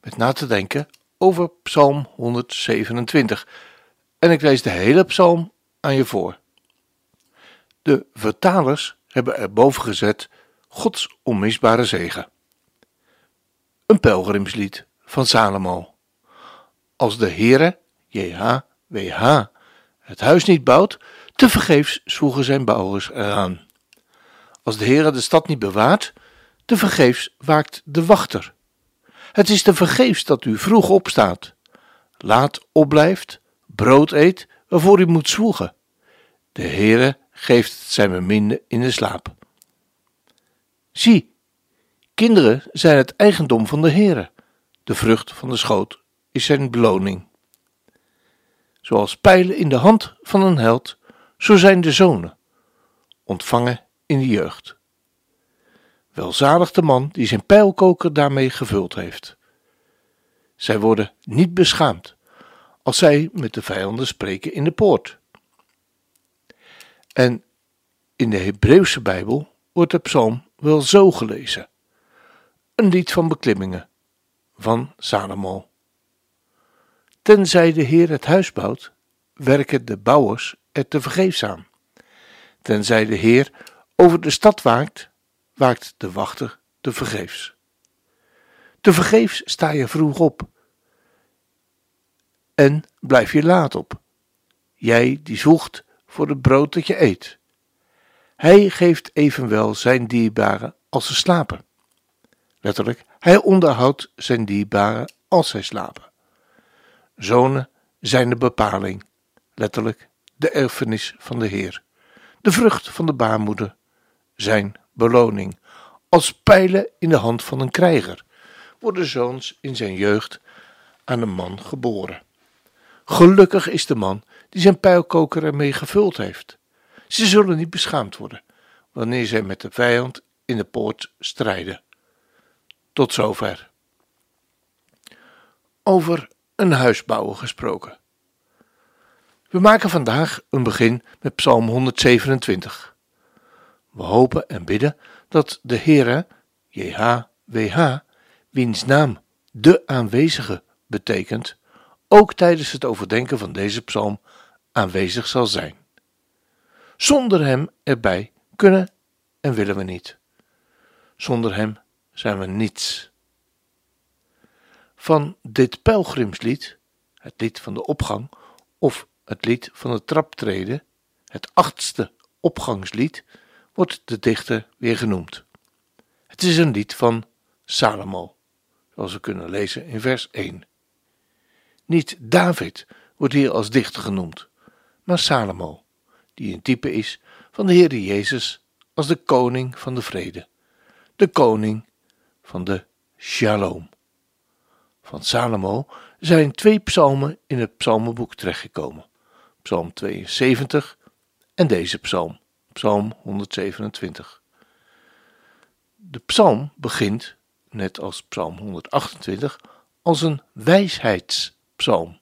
met na te denken over Psalm 127. En ik lees de hele psalm aan je voor. De vertalers hebben erboven gezet Gods onmisbare zegen. Een pelgrimslied van Salomo. Als de Heere, JHWH, het huis niet bouwt, te vergeefs zwoegen zijn bouwers eraan. Als de Heere de stad niet bewaart, te vergeefs waakt de wachter. Het is te vergeefs dat u vroeg opstaat, laat opblijft, brood eet, waarvoor u moet zwoegen. De Heere geeft zijn beminde in de slaap. Zie, kinderen zijn het eigendom van de Heere. De vrucht van de schoot is zijn beloning. Zoals pijlen in de hand van een held, zo zijn de zonen, ontvangen in de jeugd. Welzalig de man die zijn pijlkoker daarmee gevuld heeft. Zij worden niet beschaamd als zij met de vijanden spreken in de poort. En in de Hebreeuwse Bijbel wordt de psalm wel zo gelezen: een lied van beklimmingen van Salomo. Tenzij de Heer het huis bouwt, werken de bouwers er te vergeefs aan. Tenzij de Heer over de stad waakt, waakt de wachter te vergeefs. Te vergeefs sta je vroeg op en blijf je laat op. Jij die zoekt voor het brood dat je eet. Hij geeft evenwel zijn dierbaren als ze slapen. Letterlijk, hij onderhoudt zijn dierbaren als zij slapen. Zonen zijn de bepaling, letterlijk de erfenis van de Heer. De vrucht van de baarmoeder, zijn beloning. Als pijlen in de hand van een krijger worden zoons in zijn jeugd aan een man geboren. Gelukkig is de man die zijn pijlkoker ermee gevuld heeft. Ze zullen niet beschaamd worden wanneer zij met de vijand in de poort strijden. Tot zover. Over een huisbouwer gesproken. We maken vandaag een begin met Psalm 127. We hopen en bidden dat de Heere, JHWH, wiens naam de aanwezige betekent, ook tijdens het overdenken van deze psalm aanwezig zal zijn. Zonder Hem erbij kunnen en willen we niet. Zonder Hem zijn we niets. Van dit pelgrimslied, het lied van de opgang, of het lied van de traptreden, het achtste opgangslied, wordt de dichter weer genoemd. Het is een lied van Salomo, zoals we kunnen lezen in vers 1. Niet David wordt hier als dichter genoemd, maar Salomo, die een type is van de Heer Jezus als de koning van de vrede, de koning van de shalom. Van Salomo zijn twee psalmen in het psalmenboek terechtgekomen, psalm 72 en deze psalm, psalm 127. De psalm begint, net als psalm 128, als een wijsheids psalm.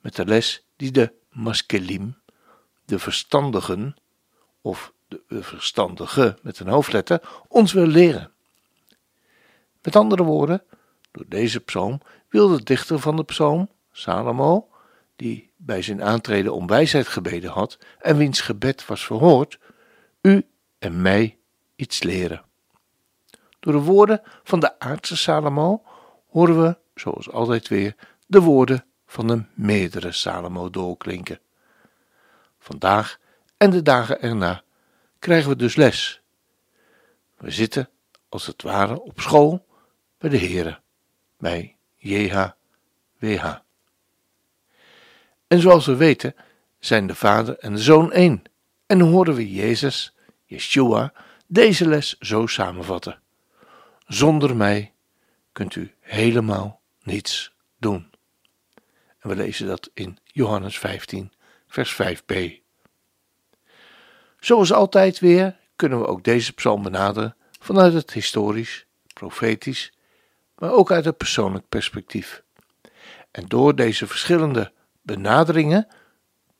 Met de les die de maskelim, de verstandigen, of de verstandige met een hoofdletter, ons wil leren. Met andere woorden, door deze psalm wil de dichter van de psalm, Salomo, die bij zijn aantreden om wijsheid gebeden had en wiens gebed was verhoord, u en mij iets leren. Door de woorden van de aardse Salomo horen we, zoals altijd weer, de woorden van een meerdere Salomo doorklinken. Vandaag en de dagen erna krijgen we dus les. We zitten, als het ware, op school bij de Heere, bij JHWH. En zoals we weten, zijn de Vader en de Zoon één. En horen we Jezus, Yeshua, deze les zo samenvatten. Zonder mij kunt u helemaal niets doen. En we lezen dat in Johannes 15, vers 5b. Zoals altijd weer kunnen we ook deze psalm benaderen vanuit het historisch, profetisch, maar ook uit het persoonlijk perspectief. En door deze verschillende benaderingen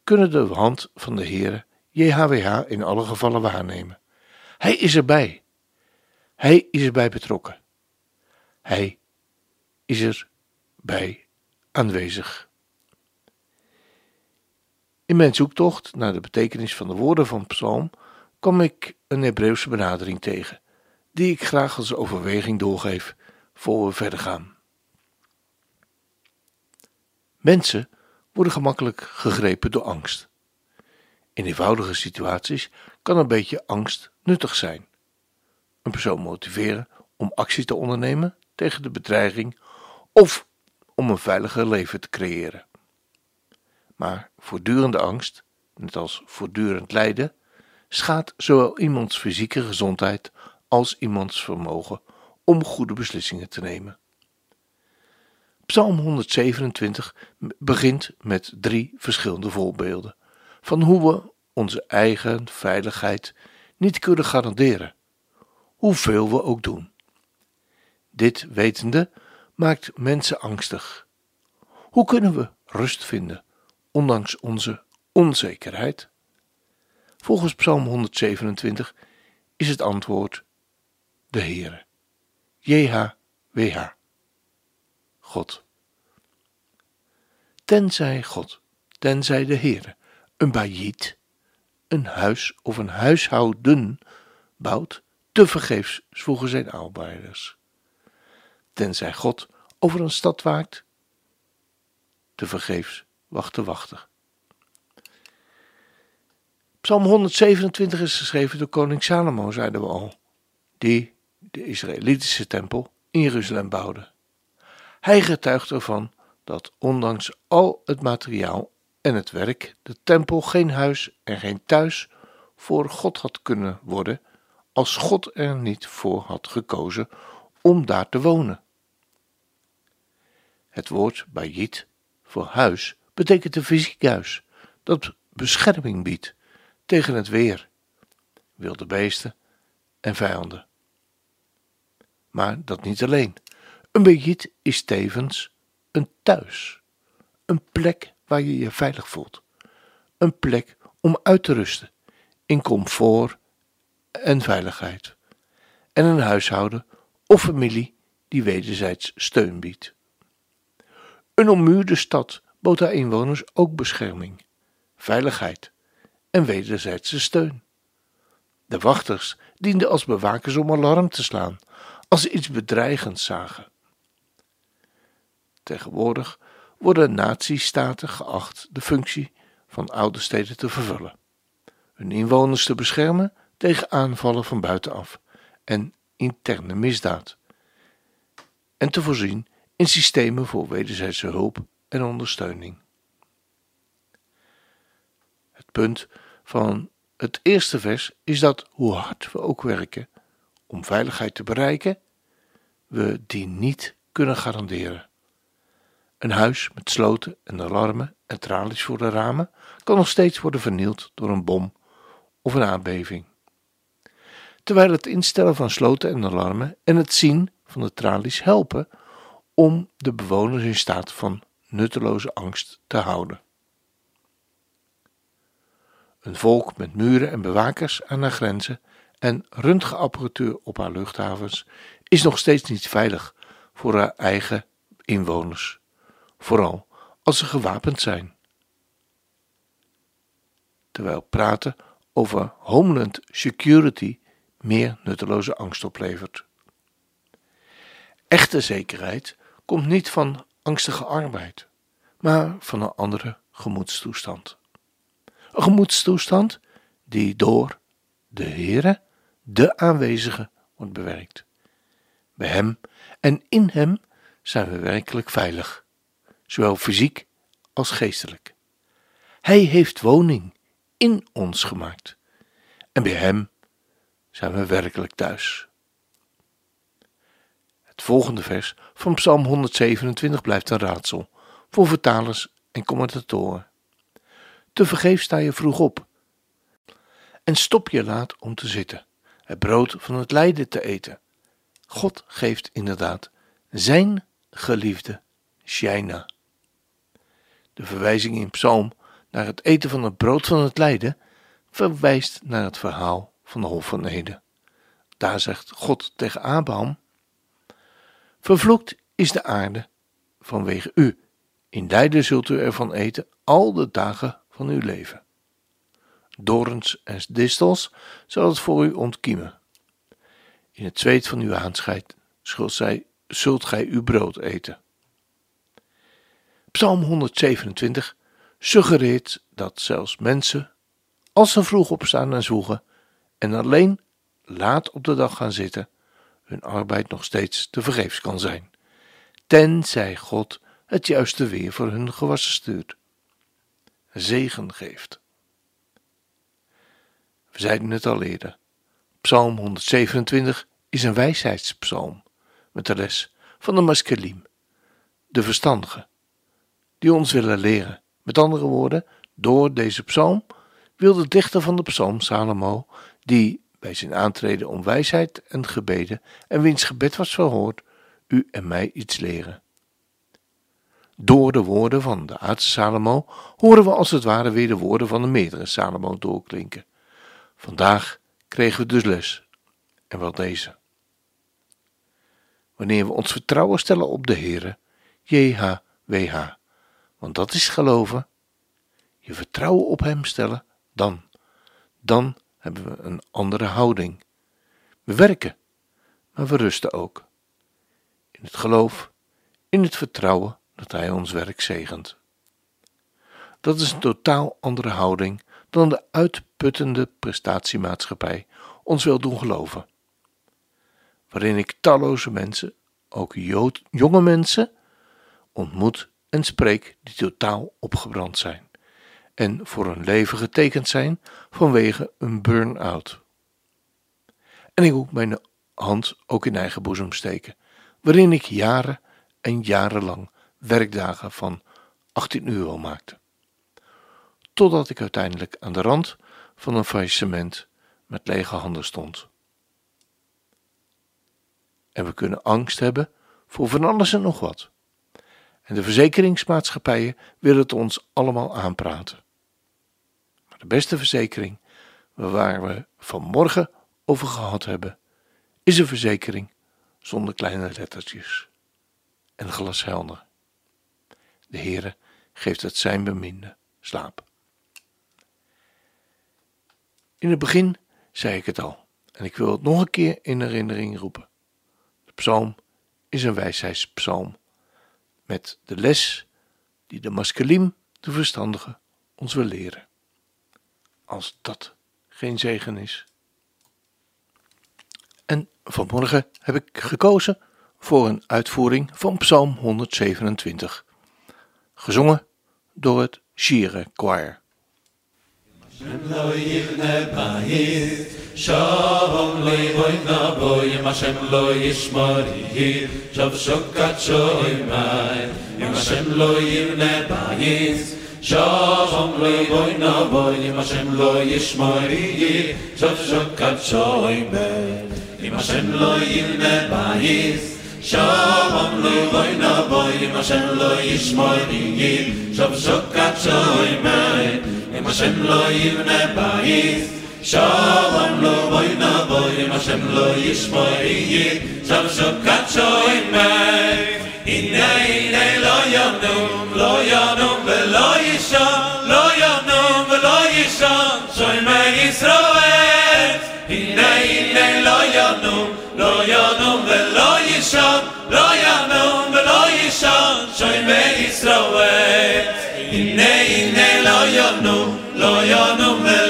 kunnen de hand van de Heere JHWH in alle gevallen waarnemen. Hij is erbij. Hij is erbij betrokken. Hij is erbij aanwezig. In mijn zoektocht naar de betekenis van de woorden van Psalm kwam ik een Hebreeuwse benadering tegen, die ik graag als overweging doorgeef voor we verder gaan. Mensen worden gemakkelijk gegrepen door angst. In eenvoudige situaties kan een beetje angst nuttig zijn. Een persoon motiveren om actie te ondernemen tegen de bedreiging of om een veiliger leven te creëren. Maar voortdurende angst, net als voortdurend lijden, schaadt zowel iemands fysieke gezondheid als iemands vermogen om goede beslissingen te nemen. Psalm 127 begint met drie verschillende voorbeelden van hoe we onze eigen veiligheid niet kunnen garanderen, hoeveel we ook doen. Dit wetende maakt mensen angstig. Hoe kunnen we rust vinden, ondanks onze onzekerheid? Volgens Psalm 127 is het antwoord de Heere. JHWH. God. Tenzij God, tenzij de Heere, een bayit, een huis of een huishouden bouwt, te vergeefs vroegen zijn arbeiders. Tenzij God over een stad waakt, te vergeefs wacht de wachter. Psalm 127 is geschreven door koning Salomo, zeiden we al, die de Israëlitische tempel in Jeruzalem bouwde. Hij getuigt ervan dat ondanks al het materiaal en het werk de tempel geen huis en geen thuis voor God had kunnen worden als God er niet voor had gekozen om daar te wonen. Het woord bayit voor huis betekent een fysiek huis dat bescherming biedt tegen het weer, wilde beesten en vijanden. Maar dat niet alleen. Een bayit is tevens een thuis, een plek waar je je veilig voelt, een plek om uit te rusten in comfort en veiligheid, en een huishouden of familie die wederzijds steun biedt. Een ommuurde stad bood haar inwoners ook bescherming, veiligheid en wederzijdse steun. De wachters dienden als bewakers om alarm te slaan als ze iets bedreigends zagen. Tegenwoordig worden natiestaten geacht de functie van oude steden te vervullen, hun inwoners te beschermen tegen aanvallen van buitenaf en interne misdaad, en te voorzien in systemen voor wederzijdse hulp en ondersteuning. Het punt van het eerste vers is dat hoe hard we ook werken om veiligheid te bereiken, we die niet kunnen garanderen. Een huis met sloten en alarmen en tralies voor de ramen kan nog steeds worden vernield door een bom of een aardbeving. Terwijl het instellen van sloten en alarmen en het zien van de tralies helpen om de bewoners in staat van nutteloze angst te houden. Een volk met muren en bewakers aan haar grenzen en röntgenapparatuur op haar luchthavens is nog steeds niet veilig voor haar eigen inwoners, vooral als ze gewapend zijn. Terwijl praten over homeland security meer nutteloze angst oplevert. Echte zekerheid komt niet van angstige arbeid, maar van een andere gemoedstoestand. Een gemoedstoestand die door de Heere, de aanwezige, wordt bewerkt. Bij Hem en in Hem zijn we werkelijk veilig, zowel fysiek als geestelijk. Hij heeft woning in ons gemaakt en bij Hem zijn we werkelijk thuis. Het volgende vers van Psalm 127 blijft een raadsel voor vertalers en commentatoren. Te vergeef sta je vroeg op en stop je laat om te zitten, het brood van het lijden te eten. God geeft inderdaad zijn geliefde Shaina. De verwijzing in Psalm naar het eten van het brood van het lijden verwijst naar het verhaal van de Hof van Eden. Daar zegt God tegen Abraham: Vervloekt is de aarde vanwege u. In lijden zult u ervan eten al de dagen van uw leven. Dorens en distels zal het voor u ontkiemen. In het zweet van uw aanscheid zult gij uw brood eten. Psalm 127 suggereert dat zelfs mensen, als ze vroeg opstaan en zwoegen en alleen laat op de dag gaan zitten, hun arbeid nog steeds te vergeefs kan zijn, tenzij God het juiste weer voor hun gewassen stuurt, zegen geeft. We zeiden het al eerder. Psalm 127 is een wijsheidspsalm met de les van de maskelim, de verstandige, die ons willen leren. Met andere woorden, door deze psalm wil de dichter van de psalm, Salomo, die bij zijn aantreden om wijsheid en gebeden en wiens gebed was verhoord, u en mij iets leren. Door de woorden van de aardse Salomo horen we als het ware weer de woorden van de meerdere Salomo doorklinken. Vandaag kregen we dus les, en wel deze. Wanneer we ons vertrouwen stellen op de Heere, JHWH, want dat is geloven, je vertrouwen op Hem stellen, dan, dan hebben we een andere houding. We werken, maar we rusten ook. In het geloof, in het vertrouwen dat Hij ons werk zegent. Dat is een totaal andere houding dan de uitputtende prestatiemaatschappij ons wil doen geloven. Waarin ik talloze mensen, ook jonge mensen, ontmoet en spreek die totaal opgebrand zijn en voor hun leven getekend zijn vanwege een burn-out. En ik moet mijn hand ook in eigen boezem steken, waarin ik jaren en jarenlang werkdagen van 18 uur maakte. Totdat ik uiteindelijk aan de rand van een faillissement met lege handen stond. En we kunnen angst hebben voor van alles en nog wat. En de verzekeringsmaatschappijen willen het ons allemaal aanpraten. Maar de beste verzekering, waar we vanmorgen over gehad hebben, is een verzekering zonder kleine lettertjes en glashelder. De Heere geeft het zijn beminde slaap. In het begin zei ik het al, en ik wil het nog een keer in herinnering roepen. De psalm is een wijsheidspsalm met de les die de maskelim, de verstandige, ons wil leren. Als dat geen zegen is. En vanmorgen heb ik gekozen voor een uitvoering van Psalm 127, gezongen door het Shire Choir. Shalom loy boy na boy im Hashem lo yishmori Shav shokat shoy mai im Hashem lo yirne bayis Shalom loy boy na boy im Hashem lo yishmori Shav shokat shoy mai im Hashem lo yirne bayis Shalom loy boy na boy im Hashem lo yishmori Shav shokat shoy mai im Hashem lo yirne bayis Shalom lo boy na boy ma shem lo yishmoi Shav shokat shoy mei. Inay inay lo yonum lo yonum ve lo yishon Lo yonum ve lo yishon Shoy mei Yisroel. Inay inay lo yonum lo yonum ve lo yishon Lo yonum ve lo yishon Shoy mei Yisroel. Inay inay lo lo ve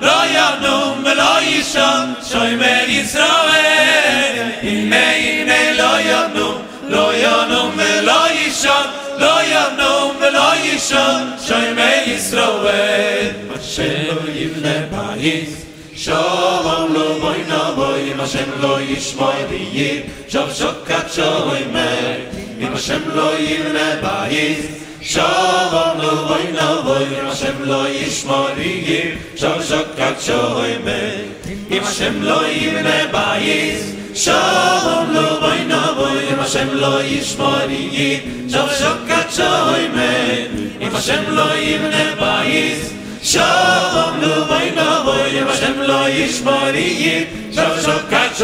לא ינום ולא יישום שוימר ישראל. הנה הנה לא ינום לא ינום ולא יישום לא ינום ולא יישום שוימר ישראל. אשר יבנה בית שלום לא בוי נבוי אם השם לא ישמוי בייב שוב שוקת שוי מר אם השם לא יבנה בית שבם לו בוי נבוי, השם לא ישמור יגיב, שם שוקת שוי מת, אם השם לא יבנה בייס, שבם לו בוי נבוי, אם השם לא ישמור יגיב, שם שוקת שוי מת, אם השם לא יבנה בייס, שבם לו בוי נבוי, אם השם לא ישמור יגיב, שם שוקת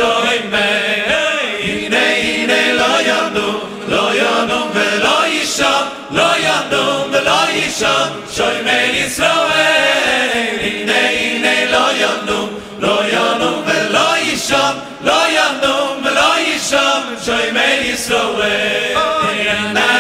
שם, שוי מי ישראל, הנה הנה לא ינום, לא ינום ולא ישם, לא ינום ולא ישם, שוי מי ישראל, הנה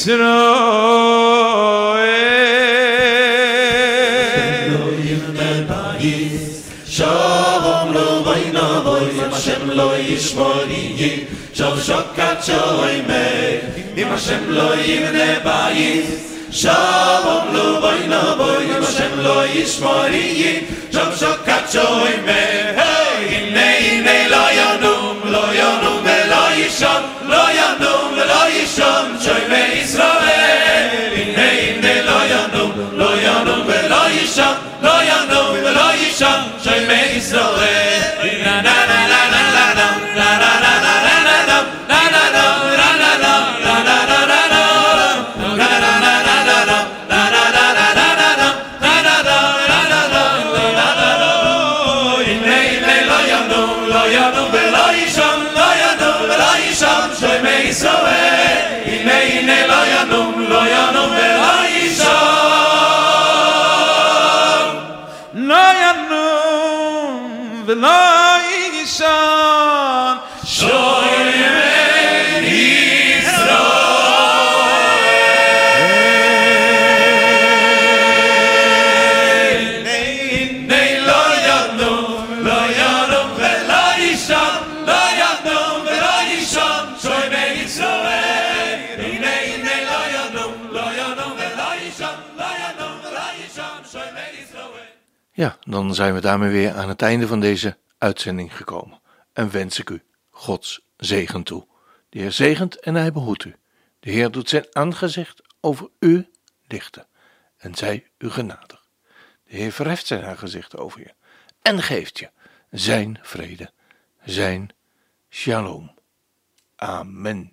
Yisroel Shem lo bayis Shalom lo vayna boy Shem lo yishmori Shav shokat shalom me Shem lo yivne bayis Shalom lo vayna boy Shem lo yishmori Shav shokat shalom me Ja, dan zijn we daarmee weer aan het einde van deze uitzending gekomen. En wens ik u Gods zegen toe. De Heer zegent en hij behoedt u. De Heer doet zijn aangezicht over u lichten en zij u genadig. De Heer verheft zijn aangezicht over je en geeft je zijn vrede, zijn shalom. Amen.